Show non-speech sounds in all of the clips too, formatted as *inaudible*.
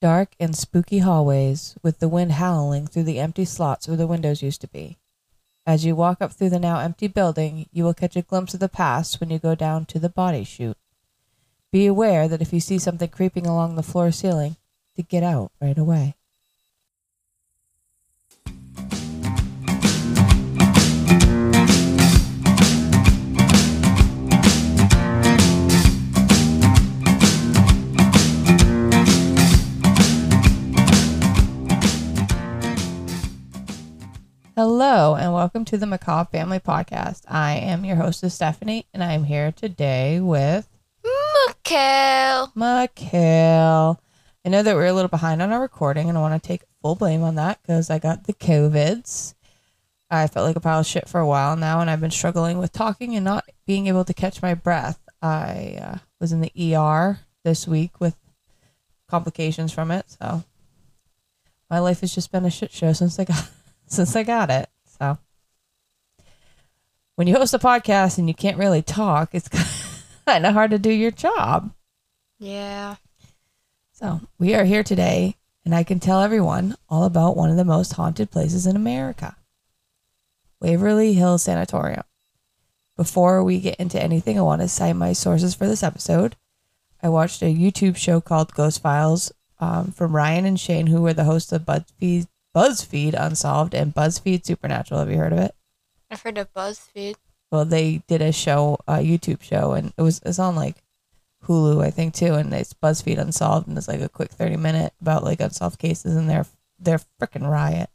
Dark and spooky hallways with the wind howling through the empty slots where the windows used to be. As you walk up through the now empty building, you will catch a glimpse of the past when you go down to the body chute. Be aware that if you see something creeping along the floor ceiling, to get out right away. Hello, and welcome to the Macabre Family Podcast. I am your hostess, Stephanie, and I am here today with Mikhail. Mikhail. I know that we're a little behind on our recording, and I want to take full blame on that because I got the COVIDs. I felt like a pile of shit for a while now, and I've been struggling with talking and not being able to catch my breath. I uh, was in the ER this week with complications from it, so my life has just been a shit show since I got since I got it. So when you host a podcast and you can't really talk, it's *laughs* kind of hard to do your job. Yeah. So we are here today, and I can tell everyone all about one of the most haunted places in America Waverly Hill Sanatorium. Before we get into anything, I want to cite my sources for this episode. I watched a YouTube show called Ghost Files um, from Ryan and Shane, who were the hosts of BuzzFeed, BuzzFeed Unsolved and BuzzFeed Supernatural. Have you heard of it? I've heard of BuzzFeed. Well, they did a show, a YouTube show, and it was it's on like Hulu, I think, too, and it's BuzzFeed Unsolved, and it's like a quick thirty minute about like unsolved cases, and they're they're freaking riot.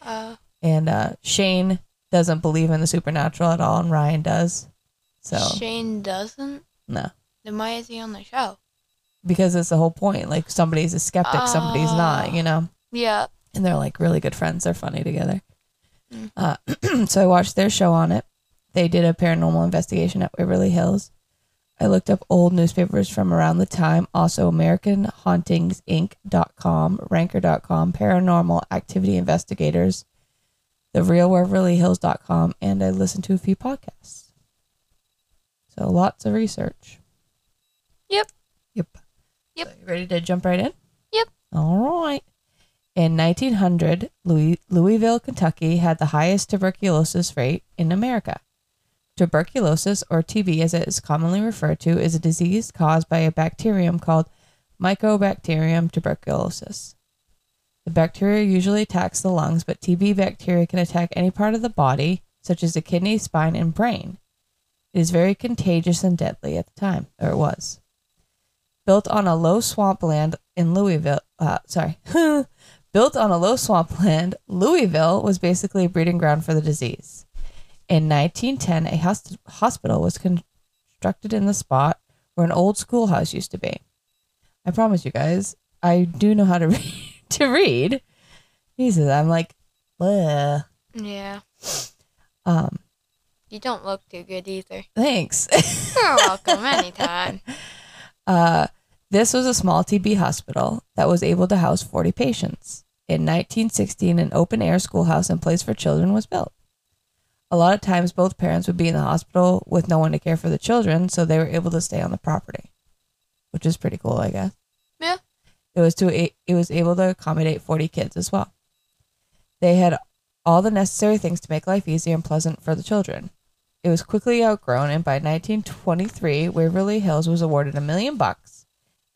Uh, And uh, Shane doesn't believe in the supernatural at all, and Ryan does. So Shane doesn't? no, Then why is he on the show? because it's the whole point. Like somebody's a skeptic, somebody's not. You know. Yeah. And they're like really good friends. They're funny together. Mm. Uh, *clears throat* so I watched their show on it. They did a paranormal investigation at Waverly Hills. I looked up old newspapers from around the time, also AmericanHauntingsInc.com, Ranker.com, Paranormal Activity Investigators, the Real Waverly Hills.com, and I listened to a few podcasts. So lots of research. Yep. Yep. Yep. So you ready to jump right in? Yep. All right. In 1900, Louis, Louisville, Kentucky had the highest tuberculosis rate in America. Tuberculosis, or TB as it is commonly referred to, is a disease caused by a bacterium called Mycobacterium tuberculosis. The bacteria usually attacks the lungs, but TB bacteria can attack any part of the body, such as the kidney, spine, and brain. It is very contagious and deadly at the time, or it was. Built on a low swampland in Louisville, uh, sorry, *laughs* built on a low swampland, Louisville was basically a breeding ground for the disease. In 1910, a hos- hospital was constructed in the spot where an old schoolhouse used to be. I promise you guys, I do know how to *laughs* read. to read. Jesus, I'm like, Bleh. Yeah. um, You don't look too good either. thanks. You're welcome *laughs* anytime. Uh, this was a small TB hospital that was able to house 40 patients. In 1916, an open air schoolhouse and place for children was built. A lot of times, both parents would be in the hospital with no one to care for the children, so they were able to stay on the property, which is pretty cool, I guess. Yeah. It was to it was able to accommodate 40 kids as well. They had all the necessary things to make life easy and pleasant for the children. It was quickly outgrown, and by 1923, Waverly Hills was awarded a million bucks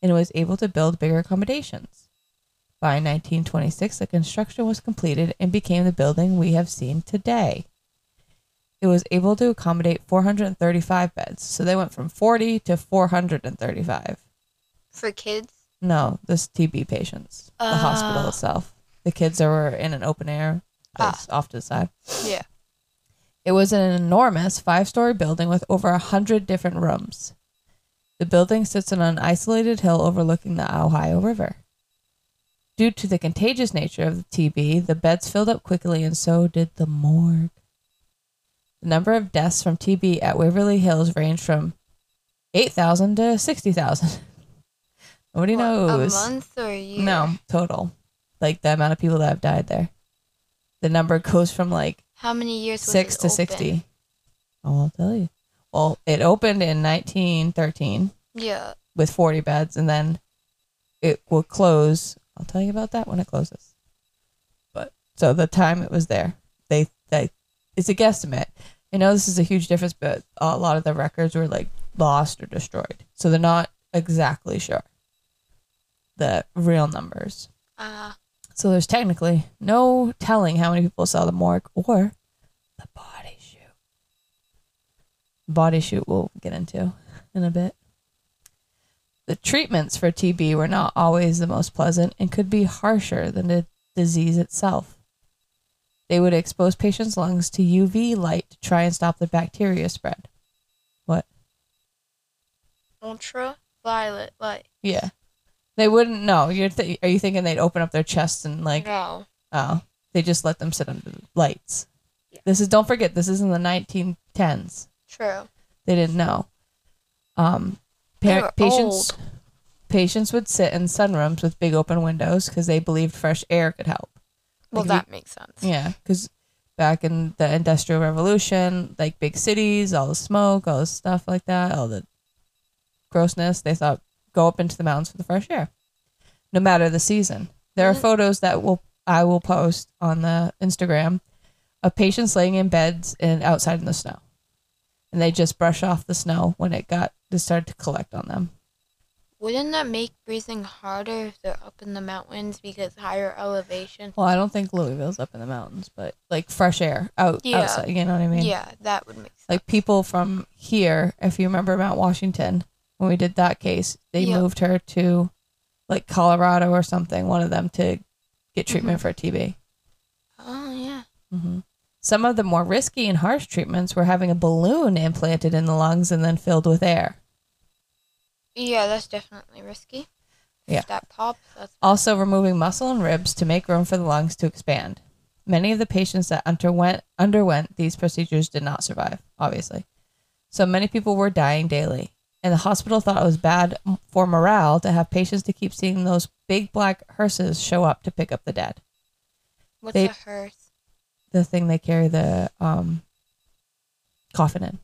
and was able to build bigger accommodations. By 1926, the construction was completed and became the building we have seen today. It was able to accommodate 435 beds, so they went from 40 to 435. For kids? No, this TB patients, the hospital Ah. itself. The kids that were in an open air place off to the side. Yeah. It was an enormous five story building with over a hundred different rooms. The building sits on an isolated hill overlooking the Ohio River. Due to the contagious nature of the TB, the beds filled up quickly and so did the morgue. The number of deaths from TB at Waverly Hills ranged from 8,000 to 60,000. *laughs* Nobody What, knows. A month or a year? No, total. Like the amount of people that have died there. The number goes from like How many years was six to open? 60. Oh, I'll tell you. Well, it opened in 1913 Yeah. with 40 beds, and then it will close I'll tell you about that when it closes. But so the time it was there, they they it's a guesstimate. I know this is a huge difference, but a lot of the records were like lost or destroyed, so they're not exactly sure the real numbers. Uh, So there's technically no telling how many people saw the morgue or the body chute. Body chute we'll get into in a bit. The treatments for TB were not always the most pleasant and could be harsher than the disease itself. They would expose patients' lungs to UV light to try and stop the bacteria spread. What? ultraviolet light. Yeah. They wouldn't know. You're th- are you thinking they'd open up their chests and like no. Oh, they just let them sit under the lights. Yeah. This is don't forget this is in the 1910s. True. They didn't know. Um, pa- patients old. patients would sit in sunrooms with big open windows because they believed fresh air could help. Well, Like, that makes sense. Yeah, because back in the Industrial Revolution, like big cities, all the smoke, all the stuff like that, all the grossness, they thought go up into the mountains for the fresh air, no matter the season. There are Mhm. photos that will I will post on the Instagram of patients laying in beds and outside in the snow, and they just brush off the snow when it got it started to collect on them. Wouldn't that make breathing harder if they're up in the mountains because higher elevation? Well, I don't think Louisville's up in the mountains, but like fresh air out Yeah. outside. You know what I mean? yeah, that would make sense. like people from here if you remember mount washington when we did that case they Yeah. moved her to like colorado or something one of them to get treatment for tb oh yeah. hmm some of the more risky and harsh treatments were having a balloon implanted in the lungs and then filled with air Yeah, that's definitely risky. Yeah. That pops, that's also removing muscle and ribs to make room for the lungs to expand many of the patients that underwent underwent these procedures did not survive obviously so many people were dying daily and the hospital thought it was bad for morale to have patients to keep seeing those big black hearses show up to pick up the dead what's They- a hearse? The thing they carry the um, coffin in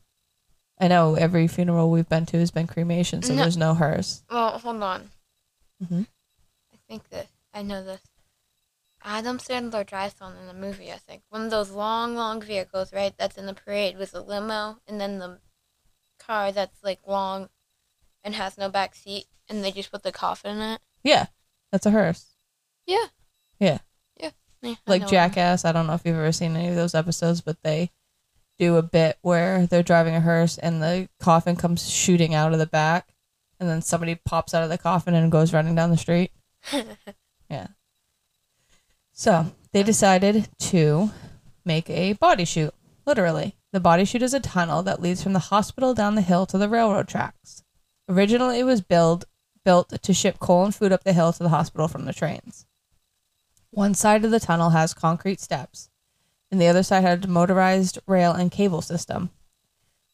i know every funeral we've been to has been cremation so No. there's no hearse Well, hold on. Mhm. I think that I know this. Adam Sandler drives one in the movie. I think one of those long, long vehicles, right? That's in the parade with a limo, and then the car that's like long and has no back seat, and they just put the coffin in it. yeah that's a hearse Yeah. Yeah. Yeah. Like Jackass. I don't know if you've ever seen any of those episodes, but they do a bit where they're driving a hearse and the coffin comes shooting out of the back, and then somebody pops out of the coffin and goes running down the street. *laughs* yeah. So they decided to make a body chute. Literally, the body chute is a tunnel that leads from the hospital down the hill to the railroad tracks. Originally, it was built built to ship coal and food up the hill to the hospital from the trains. One side of the tunnel has concrete steps, and the other side had a motorized rail and cable system.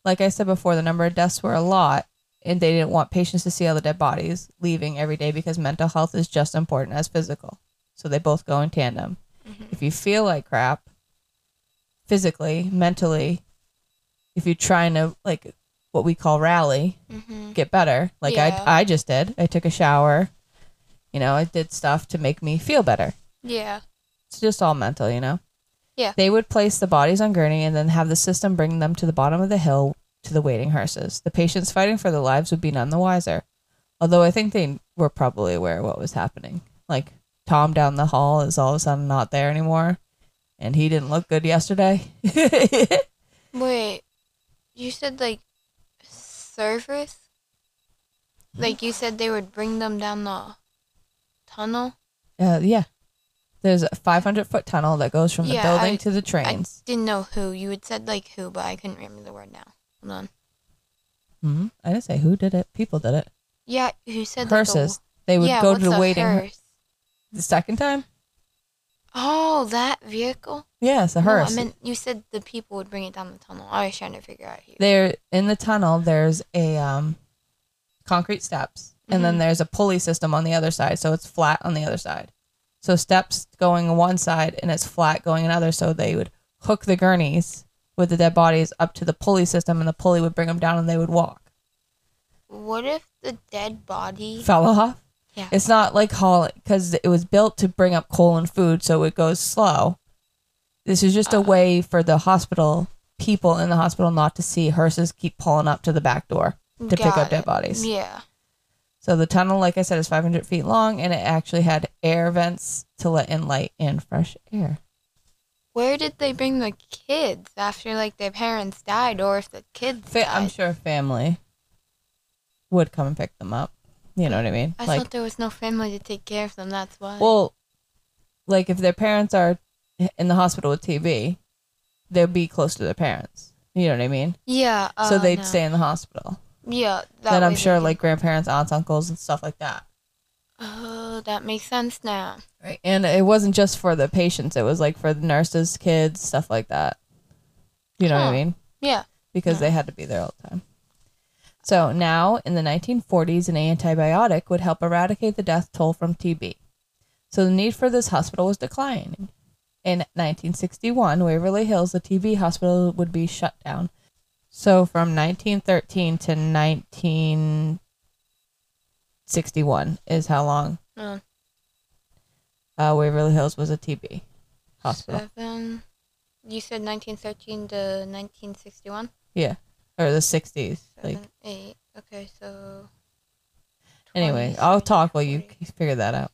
Like I said before, the number of deaths were a lot, and they didn't want patients to see all the dead bodies leaving every day because mental health is just as important as physical. So they both go in tandem. Mhm. If you feel like crap, physically, mentally, if you're trying to like what we call rally, Mhm. get better, like Yeah. I I just did. I took a shower, you know, I did stuff to make me feel better. Yeah. It's just all mental, you know. Yeah. They would place the bodies on gurney and then have the system bring them to the bottom of the hill to the waiting hearses. The patients fighting for their lives would be none the wiser. Although I think they were probably aware of what was happening. Like Tom down the hall is all of a sudden not there anymore. And he didn't look good yesterday. *laughs* Wait, you said like service? Like you said they would bring them down the tunnel? uh, yeah. There's a 500 foot tunnel that goes from the Yeah, building I- to the trains. I Didn't know who. You had said like who, but I couldn't remember the word now. Hold on. hmm I didn't say who did it. People did it. Yeah, who said like, Hearses. They would yeah, go what's to the a waiting hearse? the second time. Oh, that vehicle? Yes, a No. I meant you said the people would bring it down the tunnel. I was trying to figure out who. there in the tunnel there's a um concrete steps and then Mhm. there's a pulley system on the other side so it's flat on the other side so steps going on one side and it's flat going another so they would hook the gurneys with the dead bodies up to the pulley system and the pulley would bring them down and they would walk What if the dead body fell off Yeah. It's not like hauling because it was built to bring up coal and food, so it goes slow. This is just a Uh. way for the hospital people in the hospital not to see hearses keep pulling up to the back door to pick up dead it. bodies. Yeah. So the tunnel, like I said, is 500 feet long, and it actually had air vents to let in light and fresh air. Where did they bring the kids after like their parents died, or if the kids Fa- I'm sure family would come and pick them up. You know what I mean? I like, thought there was no family to take care of them. That's why. well, like if their parents are in the hospital with TB, they'll be close to their parents. You know what I mean? yeah. so uh, they'd no. stay in the hospital. Yeah. That then I'm sure like grandparents, aunts, uncles, and stuff like that. Oh, that makes sense now. Right. And it wasn't just for the patients; it was like for the nurses, kids, stuff like that. You know what I mean? Yeah. because Yeah. they had to be there all the time. So now, in the 1940s, an antibiotic would help eradicate the death toll from TB. So the need for this hospital was declining. In 1961, Waverly Hills, the TB hospital would be shut down. So from 1913 to 1961 is how long Uh, uh, Waverly Hills was a TB hospital. Seven. You said 1913 to 1961. Yeah. Or the 60s. Like, Seven, eight. Okay, so. Anyway, 20, I'll talk while you 40. figure that out.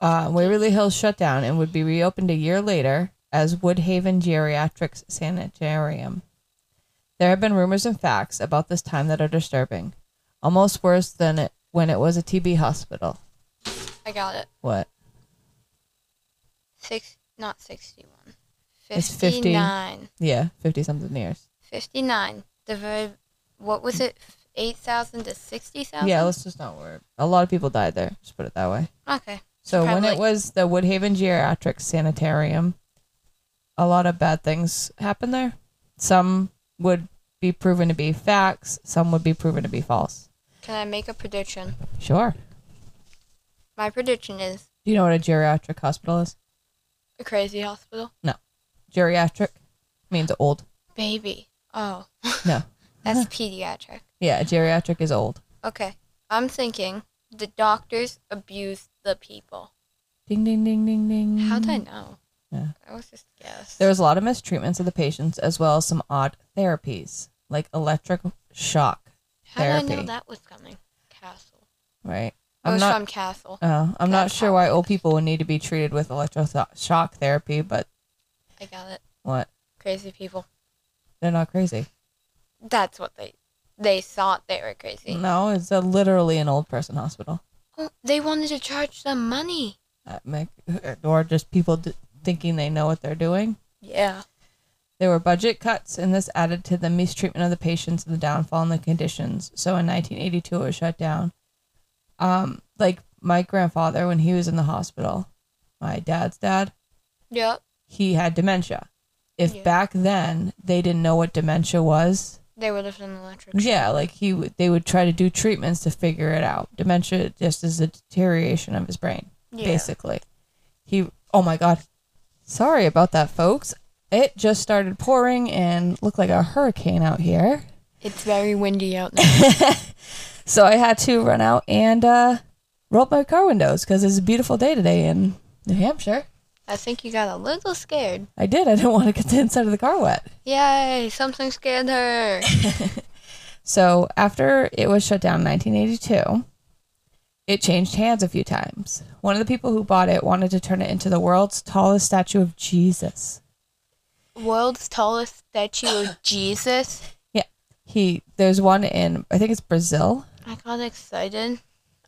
Uh, Waverly Hills shut down and would be reopened a year later as Woodhaven Geriatrics Sanitarium. There have been rumors and facts about this time that are disturbing, almost worse than it when it was a TB hospital. I got it. What? Six, not 61. It's 50. 59. Yeah, fifty something years. 59. The very, what was it? 8,000 to 60,000? Yeah, let's just not worry. A lot of people died there. Just put it that way. Okay. So when it was the Woodhaven Geriatric Sanitarium, a lot of bad things happened there. Some would be proven to be facts, some would be proven to be false. Can I make a prediction? Sure. My prediction is Do you know what a geriatric hospital is? a crazy hospital. No. Geriatric means old. Baby. Oh. *laughs* No. That's *laughs* pediatric. Yeah, geriatric is old. Okay. I'm thinking the doctors abuse the people. Ding ding ding ding ding. How'd I know? Yeah. I was just guess. There was a lot of mistreatments of the patients as well as some odd therapies, like electric shock, How did I know that was coming? Castle. right? I I'm was not from Castle. Oh, I'm not sure why old people would need to be treated with electroshock therapy, but I got it. what? Crazy people. They're not crazy. That's what they they thought they were crazy. No, it's a, literally an old person hospital. Oh, they wanted to charge them money. That make, or just people d- thinking they know what they're doing. Yeah. There were budget cuts, and this added to the mistreatment of the patients and the downfall in the conditions. So in 1982, it was shut down. Um, like my grandfather, when he was in the hospital, my dad's dad, Yep. he had dementia. If Yeah. back then they didn't know what dementia was, They would have done electric. Yeah, like he would, they would try to do treatments to figure it out. Dementia just is a deterioration of his brain, Yeah. basically. He, oh my god, sorry about that, folks. It just started pouring and looked like a hurricane out here. It's very windy out *laughs* now. *laughs* So I had to run out and uh, roll up my car windows because it's a beautiful day today in New Hampshire. I think you got a little scared. I did. I didn't *laughs* want to get the inside of the car wet. Yay! Something scared her. So after it was shut down in 1982, it changed hands a few times. One of the people who bought it wanted to turn it into the world's tallest statue of Jesus. World's tallest statue of *coughs* Jesus. Yeah. He there's one in I think it's Brazil. I got excited.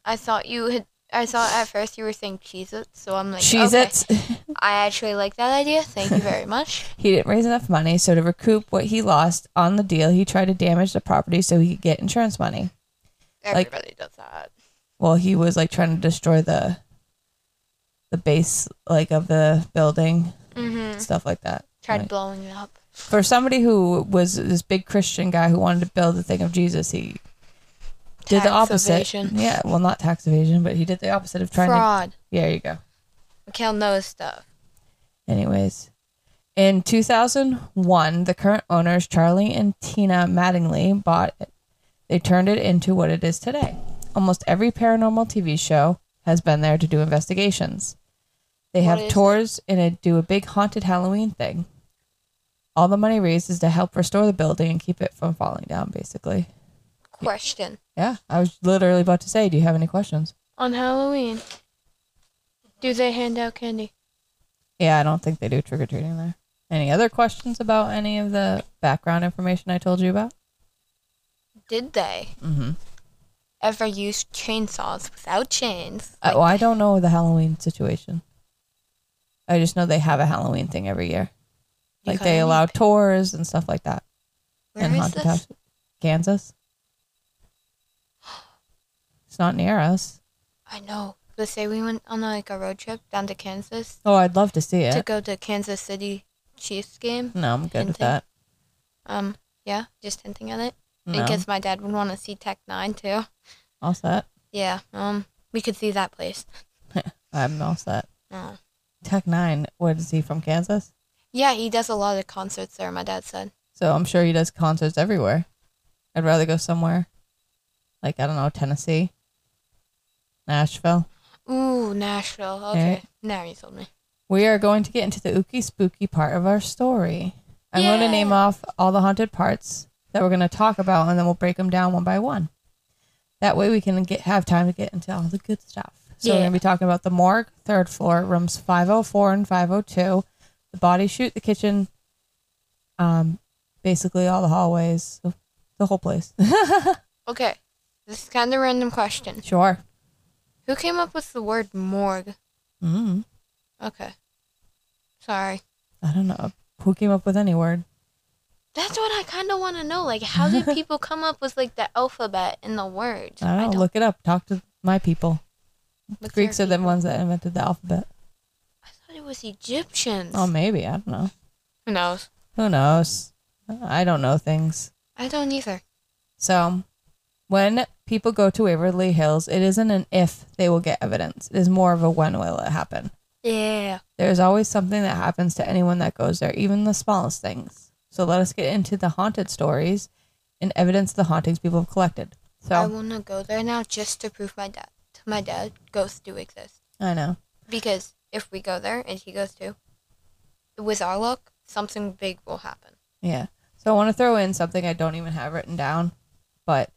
I thought you had. I thought at first you were saying Cheez It, so I'm like, Cheez okay. Its. *laughs* I actually like that idea. Thank you very *laughs* much. he didn't raise enough money, so to recoup what he lost on the deal, he tried to damage the property so he could get insurance money. Like- Everybody does that. Well, he was like trying to destroy the the base like of the building, Mm-hmm. stuff like that. Tried Right. blowing it up. for somebody who was this big Christian guy who wanted to build the thing of Jesus, he did the opposite. evasion. Yeah, well, not tax evasion, but he did the opposite of trying Fraud. to. Yeah, there you go. Mikhail knows stuff. Anyways, in 2001, the current owners, Charlie and Tina Mattingly, bought it. They turned it into what it is today. almost every paranormal TV show has been there to do investigations. They have is it? tours and it do a big haunted Halloween thing. All the money raised is to help restore the building and keep it from falling down, basically. Question. Yeah, I was literally about to say, do you have any questions? On Halloween, do they hand out candy? Yeah, I don't think they do trick or treating there. Any other questions about any of the background information I told you about? Did they Mm-hmm. ever use chainsaws without chains? I, well, I don't know the Halloween situation. I just know they have a Halloween thing every year. You Like they allow pic- tours and stuff like that Where in is haunted this? house, Kansas. *gasps* It's not near us. I know. Let's say we went on like a road trip down to Kansas Oh, I'd love to see it. to go to Kansas City Chiefs game. No, I'm good with that. Um, yeah, just hinting at it. No, In case my dad would want to see Tech N9ne too. all set. Yeah. Um, we could see that place. *laughs* I'm all set. Oh. Tech N9ne. What is he from Kansas? Yeah, he does a lot of concerts there. My dad said. So I'm sure he does concerts everywhere. I'd rather go somewhere like I don't know Tennessee, Nashville. Ooh, Nashville. Eh? Okay. Right. Now you told me. We are going to get into the ooky spooky part of our story. I'm going to name off all the haunted parts that we're going to talk about, and then we'll break them down one by one. That way, we can get have time to get into all the good stuff. So we're going to be talking about the morgue, third floor, rooms 504 and 502, the body chute, the kitchen, um, basically all the hallways, the, whole place. *laughs* Okay. This is kind of a random question. sure. Who came up with the word morgue? mm Okay. Sorry. I don't know who came up with any word. That's what I kind of want to know. Like, how did *laughs* people come up with like the alphabet and the words? I don't know. Look it up. Talk to my people. What's Greeks are the ones that invented the alphabet. I thought it was Egyptians. Oh, maybe. I don't know. Who knows? Who knows? I don't know things. I don't either. So, when people go to Waverly Hills, it isn't an if they will get evidence. It is more of a when will it happen. Yeah. There's always something that happens to anyone that goes there, even the smallest things. So let us get into the haunted stories and evidence the hauntings people have collected. So I want to go there now just to prove my dad to my dad ghosts do exist. I know. Because if we go there and he goes too, with our luck, something big will happen. Yeah. So I want to throw in something I don't even have written down, but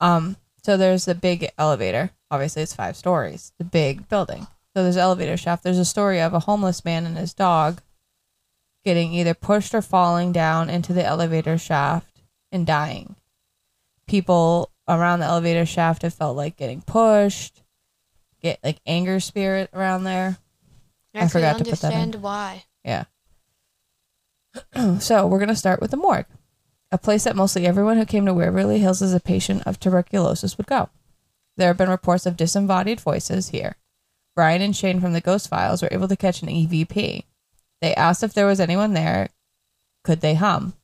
um, so there's the big elevator. Obviously, it's five stories. The big building. So there's elevator shaft. There's a story of a homeless man and his dog getting either pushed or falling down into the elevator shaft and dying. People around the elevator shaft it felt like getting pushed, get like anger spirit around there. I I, forgot can to put that in. understand why. Yeah. *clears throat* so we're going to start with the morgue, a place that mostly everyone who came to Waverly Hills as a patient of tuberculosis would go. There have been reports of disembodied voices here. Ryan and Shane from the Ghost Files were able to catch an EVP. They asked if there was anyone there. Could they hum?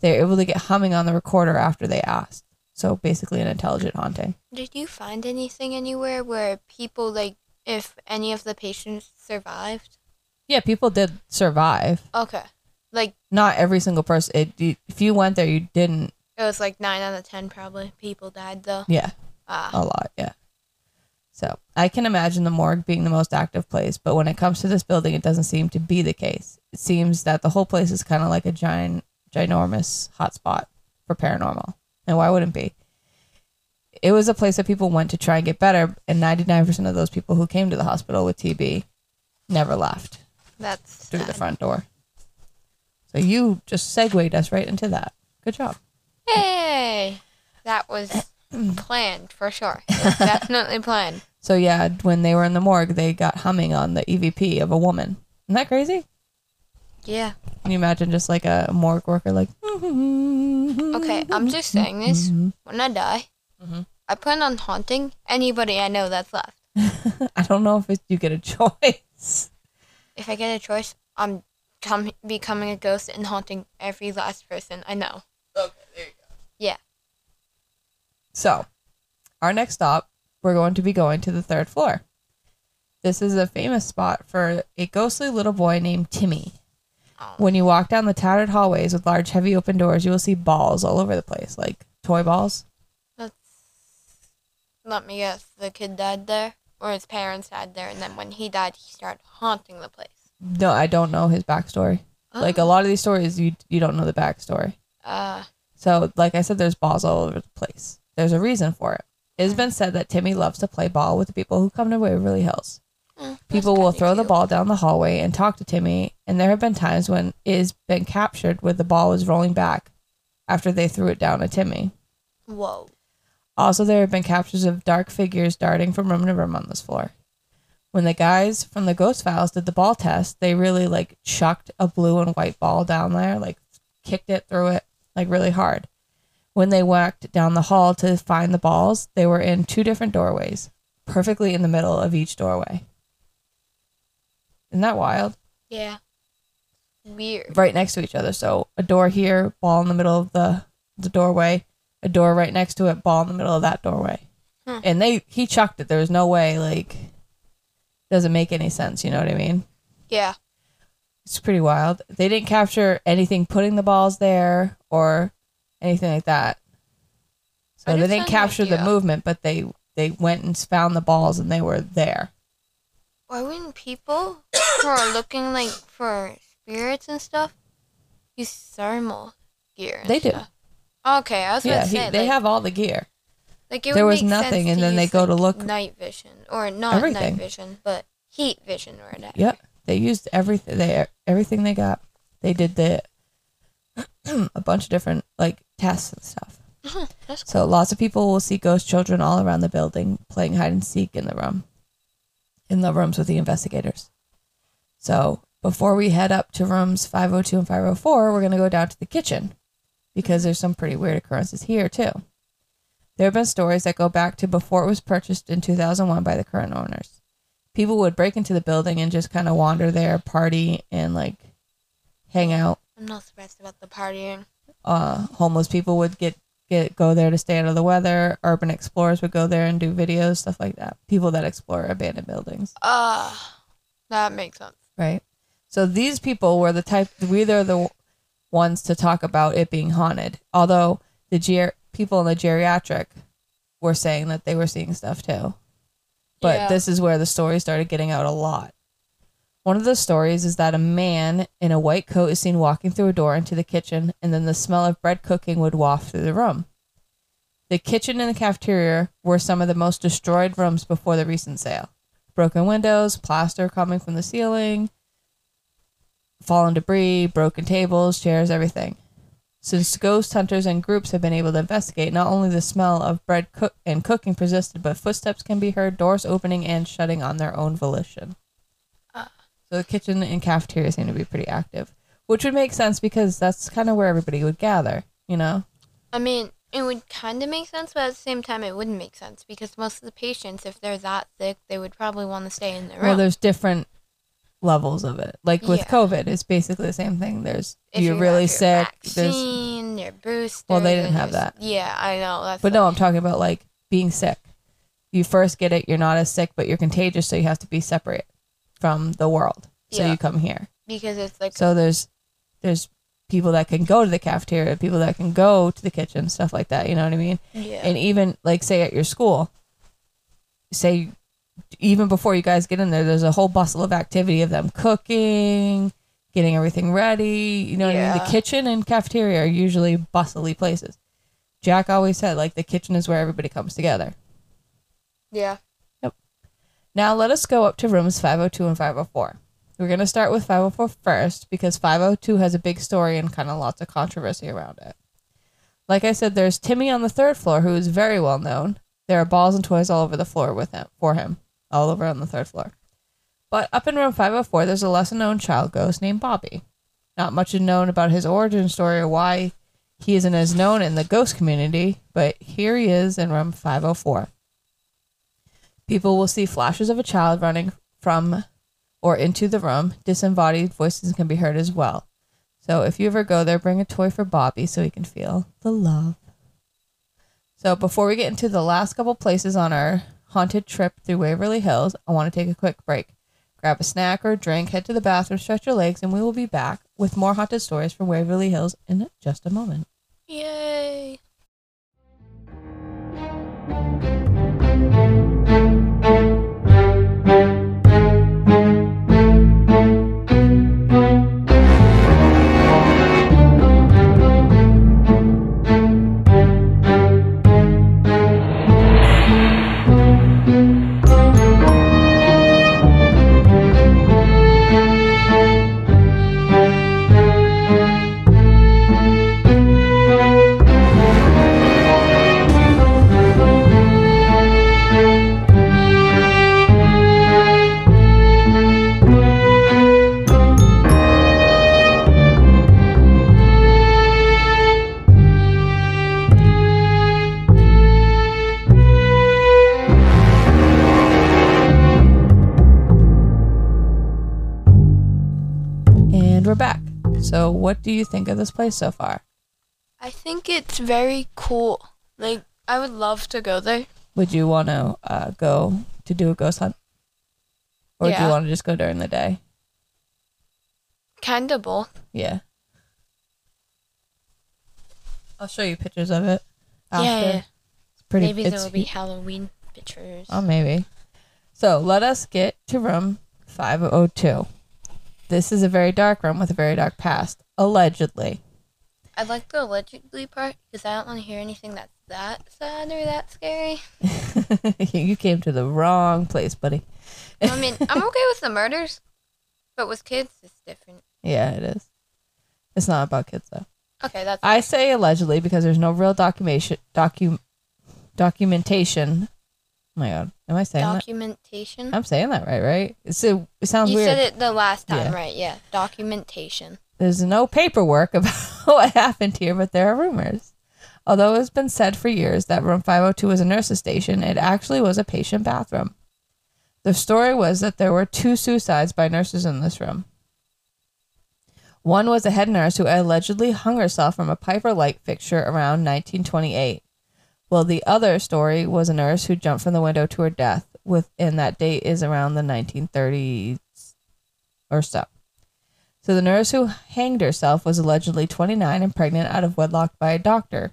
They were able to get humming on the recorder after they asked. So basically, an intelligent haunting. Did you find anything anywhere where people like if any of the patients survived? Yeah, people did survive. Okay. Like Not every single person. It, if you went there, you didn't. it was like 9 out of 10 probably people died though. Yeah, Ah. a lot yeah so i can imagine the morgue being the most active place but when it comes to this building it doesn't seem to be the case it seems that the whole place is kind of like a giant ginormous hotspot for paranormal and why wouldn't be it was a place that people went to try and get better and 99% of those people who came to the hospital with tb never left That's through the front door so you just segued us right into that good job Hey, that was *clears throat* planned for sure. Definitely planned. *laughs* So yeah, when they were in the morgue, they got humming on the EVP of a woman. Isn't that crazy? Yeah. Can you imagine just like a morgue worker like? *laughs* Okay, I'm just saying this. When I die, Mhm. I plan on haunting anybody I know that's left. *laughs* I don't know if it, you get a choice. If I get a choice, I'm com- becoming a ghost and haunting every last person I know. Okay, there you go. Yeah. So, our next stop, we're going to be going to the third floor. This is a famous spot for a ghostly little boy named Timmy. Oh. When you walk down the tattered hallways with large, heavy open doors, you will see balls all over the place, like toy balls. That's Let me guess. The kid died there, or his parents died there, and then when he died, he started haunting the place. No, I don't know his backstory. Like a Oh. lot of these stories, you you don't know the backstory. Uh, So, like I said, there's balls all over the place. There's a reason for it. It has been said that Timmy loves to play ball with the people who come to Waverly Hills. mm, People will throw the cute. ball down the hallway and talk to Timmy, and there have been times when it has been captured where the ball was rolling back after they threw it down at Timmy. Whoa. Also, there have been captures of dark figures darting from room to room on this floor. When the guys from the Ghost Files did the ball test, they really like chucked a blue and white ball down there, like kicked it through it, like really hard. When they walked down the hall to find the balls, they were in two different doorways, perfectly in the middle of each doorway. Isn't that wild? Yeah. Weird. Right next to each other. So a door here, ball in the middle of the, the doorway, a door right next to it, ball in the middle of that doorway. Hmm. And they he chucked it. There was no way like doesn't make any sense, you know what I mean? Yeah. It's pretty wild. They didn't capture anything putting the balls there or anything like that. So I they didn't capture the movement, but they they went and found the balls and they were there. Why wouldn't people *coughs* who are looking like for spirits and stuff use thermal gear? They do. Okay, I was Yeah, gonna he, say they like, have all the gear. like it there was nothing, and then they go to like, look- night vision or not Everything. night vision, but heat vision or whatever. Yep. They used everything they everything they got. They did the *clears throat* a bunch of different like tests and stuff. Mm-hmm, that's cool. So lots of people will see ghost children all around the building playing hide and seek in the room, in the rooms with the investigators. So before we head up to rooms 502 and 504, we're going to go down to the kitchen because there's some pretty weird occurrences here too. There have been stories that go back to before it was purchased in 2001 by the current owners. People would break into the building and just kind of wander there, party, and like hang out I'm not surprised about the partying. uh, homeless people would get get go there to stay out of the weather. Urban explorers would go there and do videos, stuff like that. People that explore abandoned buildings, Ah, that makes sense. right? So these people were the type. We are the ones to talk about it being haunted. Although the ger- people in the geriatric were saying that they were seeing stuff too. But Yeah. this is where the story started getting out a lot. One of the stories is that a man in a white coat is seen walking through a door into the kitchen, and then the smell of bread cooking would waft through the room. The kitchen and the cafeteria were some of the most destroyed rooms before the recent sale. Broken windows, plaster coming from the ceiling, fallen debris, broken tables, chairs, everything. Since ghost hunters and groups have been able to investigate, not only the smell of bread cook and cooking persisted, but footsteps can be heard, doors opening and shutting on their own volition. Ah. So the kitchen and cafeteria seem to be pretty active, which would make sense because that's kind of where everybody would gather, you know? I mean, it would kind of make sense, but at the same time, it wouldn't make sense because most of the patients, if they're that sick, they would probably want to stay in their room. Well, there's different levels of it. Like with Yeah. COVID, it's basically the same thing. There's if you're you really sick. There's vaccine, your booster. Well, they didn't have that. Yeah, I know. That's But the- no, I'm talking about like being sick. You first get it, you're not as sick, but you're contagious, so you have to be separate from the world. So Yeah. you come here. because it's like So there's there's people that can go to the cafeteria, people that can go to the kitchen, stuff like that. You know what I mean? yeah, And even like say at your school, say even before you guys get in there, there's a whole bustle of activity of them cooking, getting everything ready. You know what I mean? The kitchen and cafeteria are usually bustly places. Jack always said like the kitchen is where everybody comes together. yeah. Yep. Now let us go up to rooms 502 and 504. We're going to start with 504 first because 502 has a big story and kind of lots of controversy around it. Like I said, there's Timmy on the third floor who is very well known. There are balls and toys all over the floor with him for him, all over on the third floor. But up in room 504, there's a lesser known child ghost named Bobby. Not much is known about his origin story or why he isn't as known in the ghost community, but here he is in room 504. People will see flashes of a child running from or into the room. Disembodied voices can be heard as well. So if you ever go there, bring a toy for Bobby so he can feel the love. So before we get into the last couple places on our haunted trip through Waverly Hills, I want to take a quick break. Grab a snack or a drink, head to the bathroom, stretch your legs, and we will be back with more haunted stories from Waverly Hills in just a moment. Yay! What do you think of this place so far? I think it's very cool. Like I would love to go there. Would you want to uh, go to do a ghost hunt? Or do you want to just go during the day? Kind of both. Yeah. I'll show you pictures of it. After. Yeah, yeah. It's pretty Maybe there will be Halloween pictures. Oh, maybe. So let us get to room 502. This is a very dark room with a very dark past, allegedly. I like the allegedly part because I don't want to hear anything that's that sad or that scary. *laughs* you came to the wrong place, buddy. I mean, I'm okay with the murders, but with kids, it's different. Yeah, it is. It's not about kids though. Okay, that's I say allegedly because there's no real documentation docu documentation. Oh my god, am I saying that? documentation. I'm saying that right, right? It's a, it sounds You weird. said it the last time, Yeah. right? Yeah, documentation. There's no paperwork *laughs* about what happened here, but there are rumors. Although it's been said for years that room 502 was a nurse's station, it actually was a patient bathroom. The story was that there were two suicides by nurses in this room. One was a head nurse who allegedly hung herself from a Piper light fixture around 1928. Well, the other story was a nurse who jumped from the window to her death, within that date is around the 1930s or so. So the nurse who hanged herself was allegedly 29 and pregnant out of wedlock by a doctor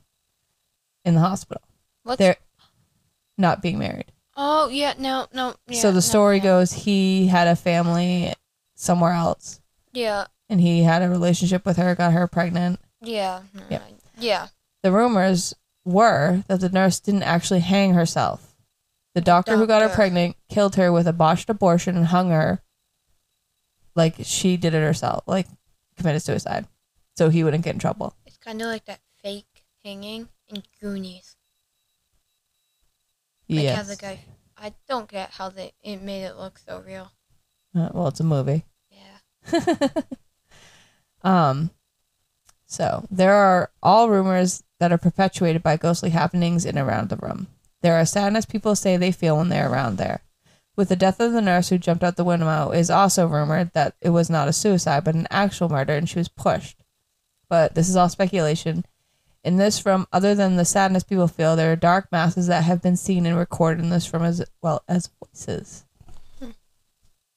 in the hospital. What's They're not being married. Oh yeah, no, no. Yeah, so the no, story goes he had a family somewhere else Yeah, and he had a relationship with her, got her pregnant. yeah, no, Yeah. Yeah. The rumors were that the nurse didn't actually hang herself. The doctor, who got her pregnant killed her with a botched abortion and hung her like she did it herself, like committed suicide. So he wouldn't get in trouble. It's kind of like that fake hanging in Goonies. Like yes. how the guy. I don't get how they it made it look so real. Uh, well, it's a movie. Yeah. *laughs* um, so there are all rumors that are perpetuated by ghostly happenings in and around the room. There are sadness people say they feel when they're around there. With the death of the nurse who jumped out the window, it is also rumored that it was not a suicide but an actual murder and she was pushed. But this is all speculation. In this room, other than the sadness people feel, there are dark masses that have been seen and recorded in this room as well as voices. Hmm.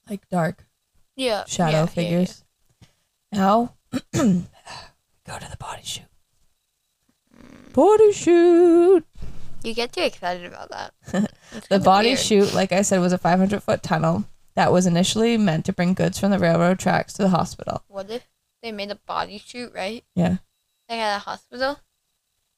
Like dark Yeah. shadow yeah, yeah, figures. Now, *clears throat* go to the body chute. Body shoot. You get too excited about that. *laughs* The body weird. chute, like I said, was a 500 foot tunnel that was initially meant to bring goods from the railroad tracks to the hospital. What if they made a body shoot, right? Yeah. Like at a hospital,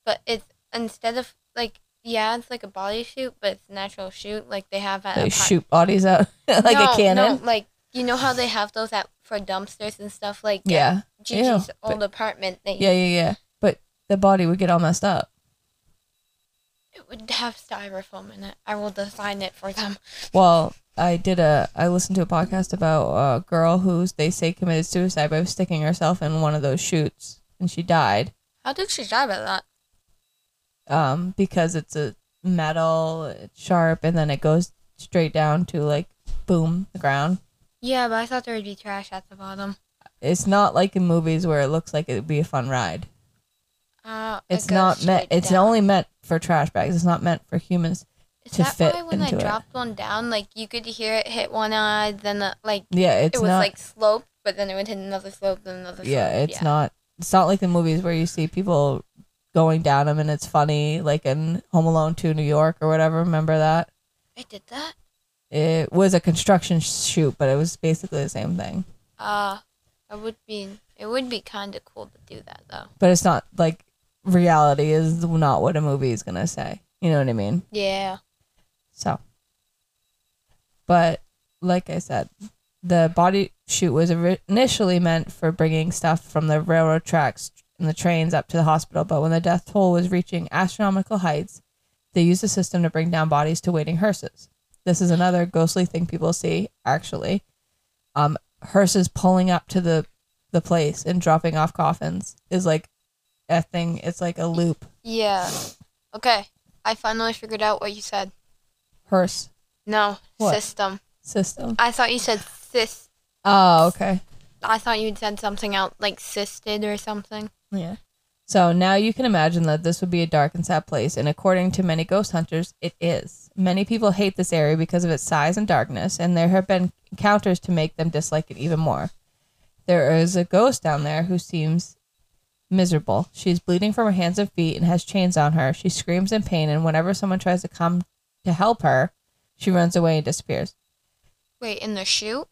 but it's instead of like yeah, it's like a body shoot, but it's an actual shoot like they have at They a pi- shoot bodies out *laughs* like no, a cannon. No, like you know how they have those at for dumpsters and stuff like yeah. Gigi's Ew, old apartment. They, Yeah, yeah, yeah. But the body would get all messed up. It would have styrofoam in it. I will design it for them. Well, I did a I listened to a podcast about a girl who's they say committed suicide by sticking herself in one of those chutes and she died. How did she die by that? um, because it's a metal, it's sharp, and then it goes straight down to like boom the ground. Yeah, but I thought there would be trash at the bottom. It's not like in movies where it looks like it would be a fun ride. Uh, it It's goes not meant. straight It's down. only meant for trash bags. It's not meant for humans. Is to that fit why when I into it. dropped one down, like you could hear it hit one eye, then the, like Yeah, it's it was not. like slope, but then it would hit another slope, then another. yeah, slope. it's not. It's not like the movies where you see people going down them and it's funny, like in Home Alone 2 New York or whatever. Remember that? I did that. It was a construction chute, but it was basically the same thing. Uh, it would be. It would be kind of cool to do that though. But it's not like reality is not what a movie is gonna say. You know what I mean? Yeah. So, but like I said, the body chute was initially meant for bringing stuff from the railroad tracks and the trains up to the hospital. But when the death toll was reaching astronomical heights, they used the system to bring down bodies to waiting hearses. This is another ghostly thing people see. Actually, um, hearses pulling up to the the place and dropping off coffins is like a thing. It's like a loop. Yeah. Okay. I finally figured out what you said. Hearse No What? system. system. I thought you said sys. Oh, okay. I thought you'd said something else like sisted or something. Yeah. So now you can imagine that this would be a dark and sad place, and according to many ghost hunters, it is. Many people hate this area because of its size and darkness, and there have been encounters to make them dislike it even more. There is a ghost down there who seems miserable. She's bleeding from her hands and feet and has chains on her. She screams in pain, and whenever someone tries to come to help her, she runs away and disappears. Wait, in the chute?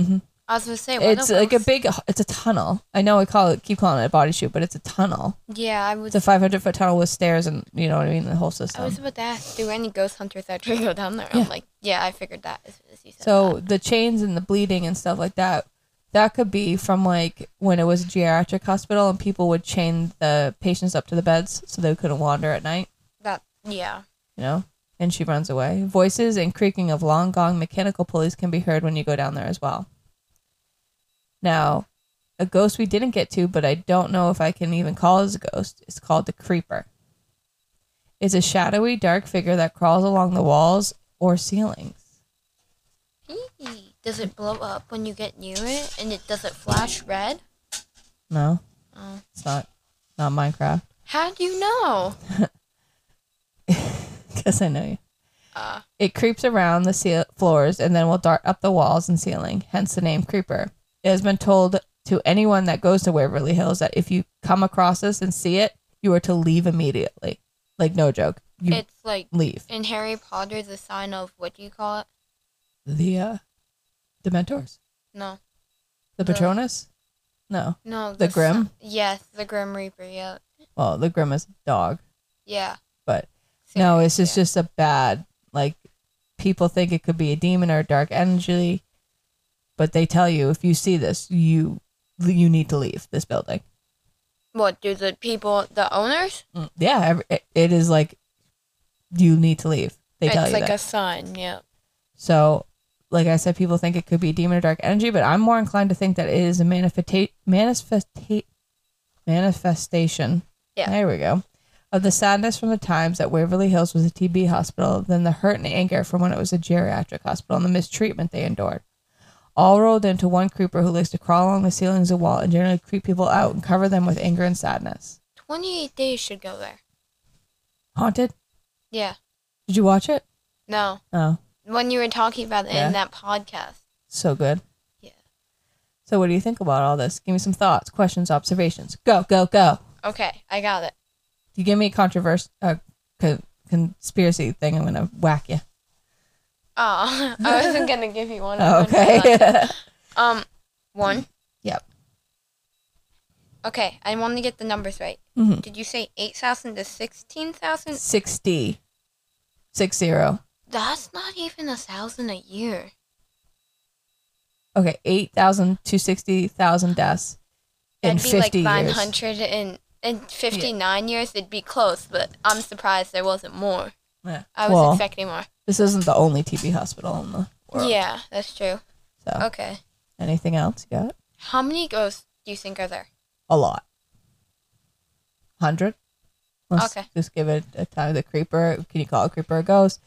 Mhm. I was gonna say what It's like a big. It's a tunnel. I know I call it keep calling it a body chute, but it's a tunnel. Yeah, I was. It's a 500 foot tunnel with stairs and you know what I mean, the whole system. I system. was about to ask, do any ghost hunters actually go down there? Yeah. I'm like, yeah, I figured that as soon as you said So that. the chains and the bleeding and stuff like that, that could be from like when it was a geriatric hospital and people would chain the patients up to the beds so they couldn't wander at night, That, yeah. you know? And she runs away. Voices and creaking of long gone mechanical pulleys can be heard when you go down there as well. Now, a ghost we didn't get to, but I don't know if I can even call it as a ghost, is called the creeper. It's a shadowy, dark figure that crawls along the walls or ceilings. Eee. Does it blow up when you get near it? And it does it flash red? No, Oh. it's not. Not Minecraft. How do you know? *laughs* Because I know you. Uh, It creeps around the ceil- floors and then will dart up the walls and ceiling, hence the name creeper. It has been told to anyone that goes to Waverly Hills that if you come across this and see it, you are to leave immediately. Like, no joke. You it's like leave. in Harry Potter, the sign of what do you call it? The, uh, the mentors. No, The The- Patronus? No. no, The si- Grim? yes, the Grim Reaper. Yeah, Well, the Grim is a dog. yeah. But no, it's just, yeah. just a bad, like, people think it could be a demon or a dark energy, but they tell you if you see this, you you need to leave this building. what do the people, the owners? Mm, Yeah, it, it is like you need to leave. They tell it's you like that. a sign. Yeah. so, like I said, people think it could be demon or dark energy, but I'm more inclined to think that it is a manifesta- manifesta- manifestation. Yeah. There we go. Of the sadness from the times that Waverly Hills was a TB hospital, then the hurt and anger from when it was a geriatric hospital and the mistreatment they endured. All rolled into one creeper who likes to crawl along the ceilings and wall and generally creep people out and cover them with anger and sadness. Twenty-eight days should go there. Haunted? Yeah. Did you watch it? No. Oh, When you were talking about it Yeah. in that podcast. so good. Yeah. So, what do you think about all this? Give me some thoughts, questions, observations. Go, go, go. Okay, I got it. You give me a controversy, uh, co- conspiracy thing, I'm gonna whack you. Oh, *laughs* I wasn't gonna give you one. *laughs* Oh, I wouldn't do that. okay. *laughs* Um, one. Yep. Okay, I want to get the numbers right. Mhm. Did you say eight thousand to sixteen thousand? Sixty. Six zero. That's not even a thousand a year. Okay, eight thousand to sixty thousand deaths in That'd be like fifty nine years. hundred in in fifty nine years. It'd be close, but I'm surprised there wasn't more. Yeah. I was well, expecting more. this isn't the only TB hospital in the world. Yeah, that's true. So, Okay, anything else you got? how many ghosts do you think are there? A lot. Hundred. Okay. Just give it a time. The creeper. Can you call a creeper a ghost?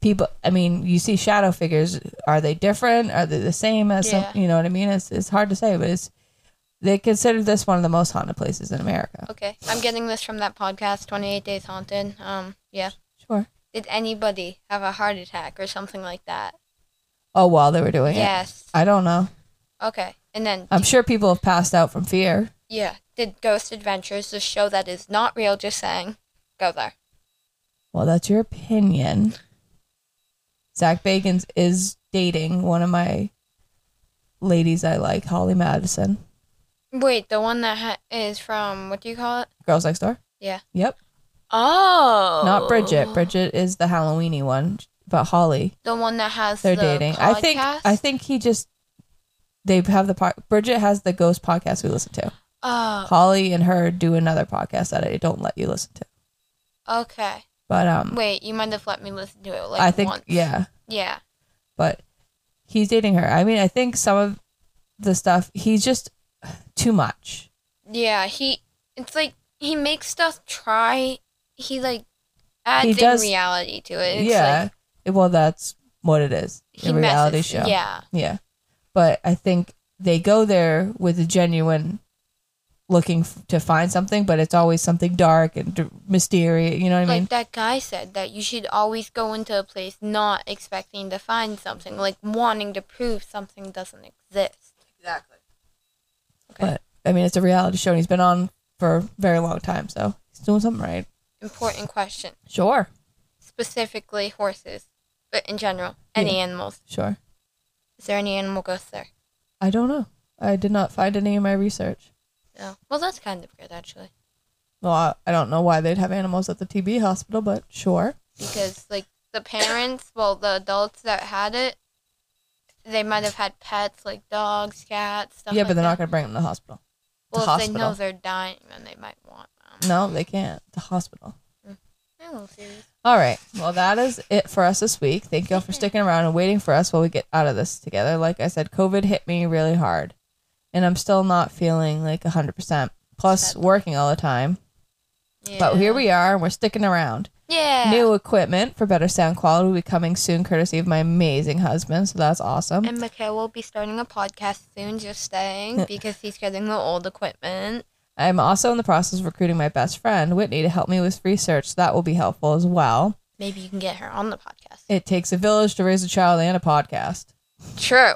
People. I mean, you see shadow figures. Are they different? Are they the same as? Some, Yeah. you know what I mean? It's it's hard to say, but it's. They consider this one of the most haunted places in America. Okay, I'm getting this from that podcast, Twenty Eight Days Haunted. Um, yeah. Sure. Did anybody have a heart attack or something like that? Oh, while they were doing it. Yes. I don't know. Okay, and then I'm sure people have passed out from fear. yeah, did Ghost Adventures, the show that is not real, just saying, go there. Well, that's your opinion. Zak Bagans is dating one of my ladies I like, Holly Madison. Wait, the one that ha- is from what do you call it? Girls Next Door? Yeah. Yep. Oh, Not Bridget. Bridget is the Halloweeny one, but Holly, the one that has they're the dating. I think podcast? I think he just they have the Bridget has the ghost podcast we listen to. Oh, Holly and her do another podcast that I don't let you listen to. okay. But um Wait, you might have let me listen to it like I think once. yeah, Yeah. but he's dating her. I mean, I think some of the stuff he's just too much. Yeah, he it's like he makes stuff try he like adds He in reality to it. It's yeah. like well, that's what it is. he a reality messes, show. Yeah. Yeah. But I think they go there with a genuine looking f- to find something, but it's always something dark and d- mysterious. You know what I mean? like that guy said that you should always go into a place not expecting to find something, like wanting to prove something doesn't exist. Exactly. Okay. But I mean, it's a reality show, and he's been on for a very long time, so he's doing something right. Important question. Sure, Specifically horses, but in general, any animals. sure. Is there any animal ghosts there? I don't know. I did not find any in my research. No. Well, that's kind of good actually, Well, I, I don't know why they'd have animals at the TB hospital, but sure. because like the parents, well, the adults that had it, they might have had pets like dogs, cats, stuff. yeah, like but they're that. not going to bring them to the hospital. Well, if they know they're dying, then they might want. No, they can't. The hospital. A little serious. All right. Well, that is it for us this week. Thank you all for sticking around and waiting for us while we get out of this together. Like I said, COVID hit me really hard, and I'm still not feeling like 100%. Plus, working all the time. Yeah. But here we are, and we're sticking around. Yeah. New equipment for better sound quality will be coming soon, courtesy of my amazing husband. So that's awesome. And Mikhail will be starting a podcast soon, just saying, *laughs* because he's getting the old equipment. I'm also in the process of recruiting my best friend, Whitney, to help me with research. So that will be helpful as well. Maybe you can get her on the podcast. It takes a village to raise a child and a podcast. True.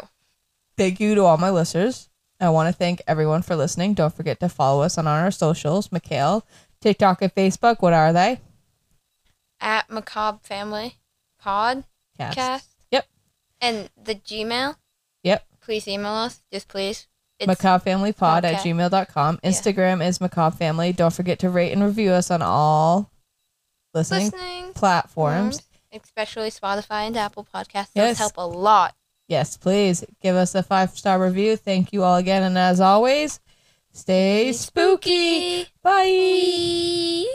Thank you to all my listeners. I want to thank everyone for listening. Don't forget to follow us on our socials, Mikhail, TikTok, and Facebook. What are they? At Macabre Family Podcast. Cast. Yep. And the Gmail. Yep. Please email us. Just please. It's MacabreFamilyPod at Okay. gmail.com. Yeah. Instagram is Macabre Family. Don't forget to rate and review us on all listening listening platforms. especially Spotify and Apple Podcasts. Yes. Those help a lot. Yes, please give us a five star review. Thank you all again. And as always, stay spooky. Bye. Bye.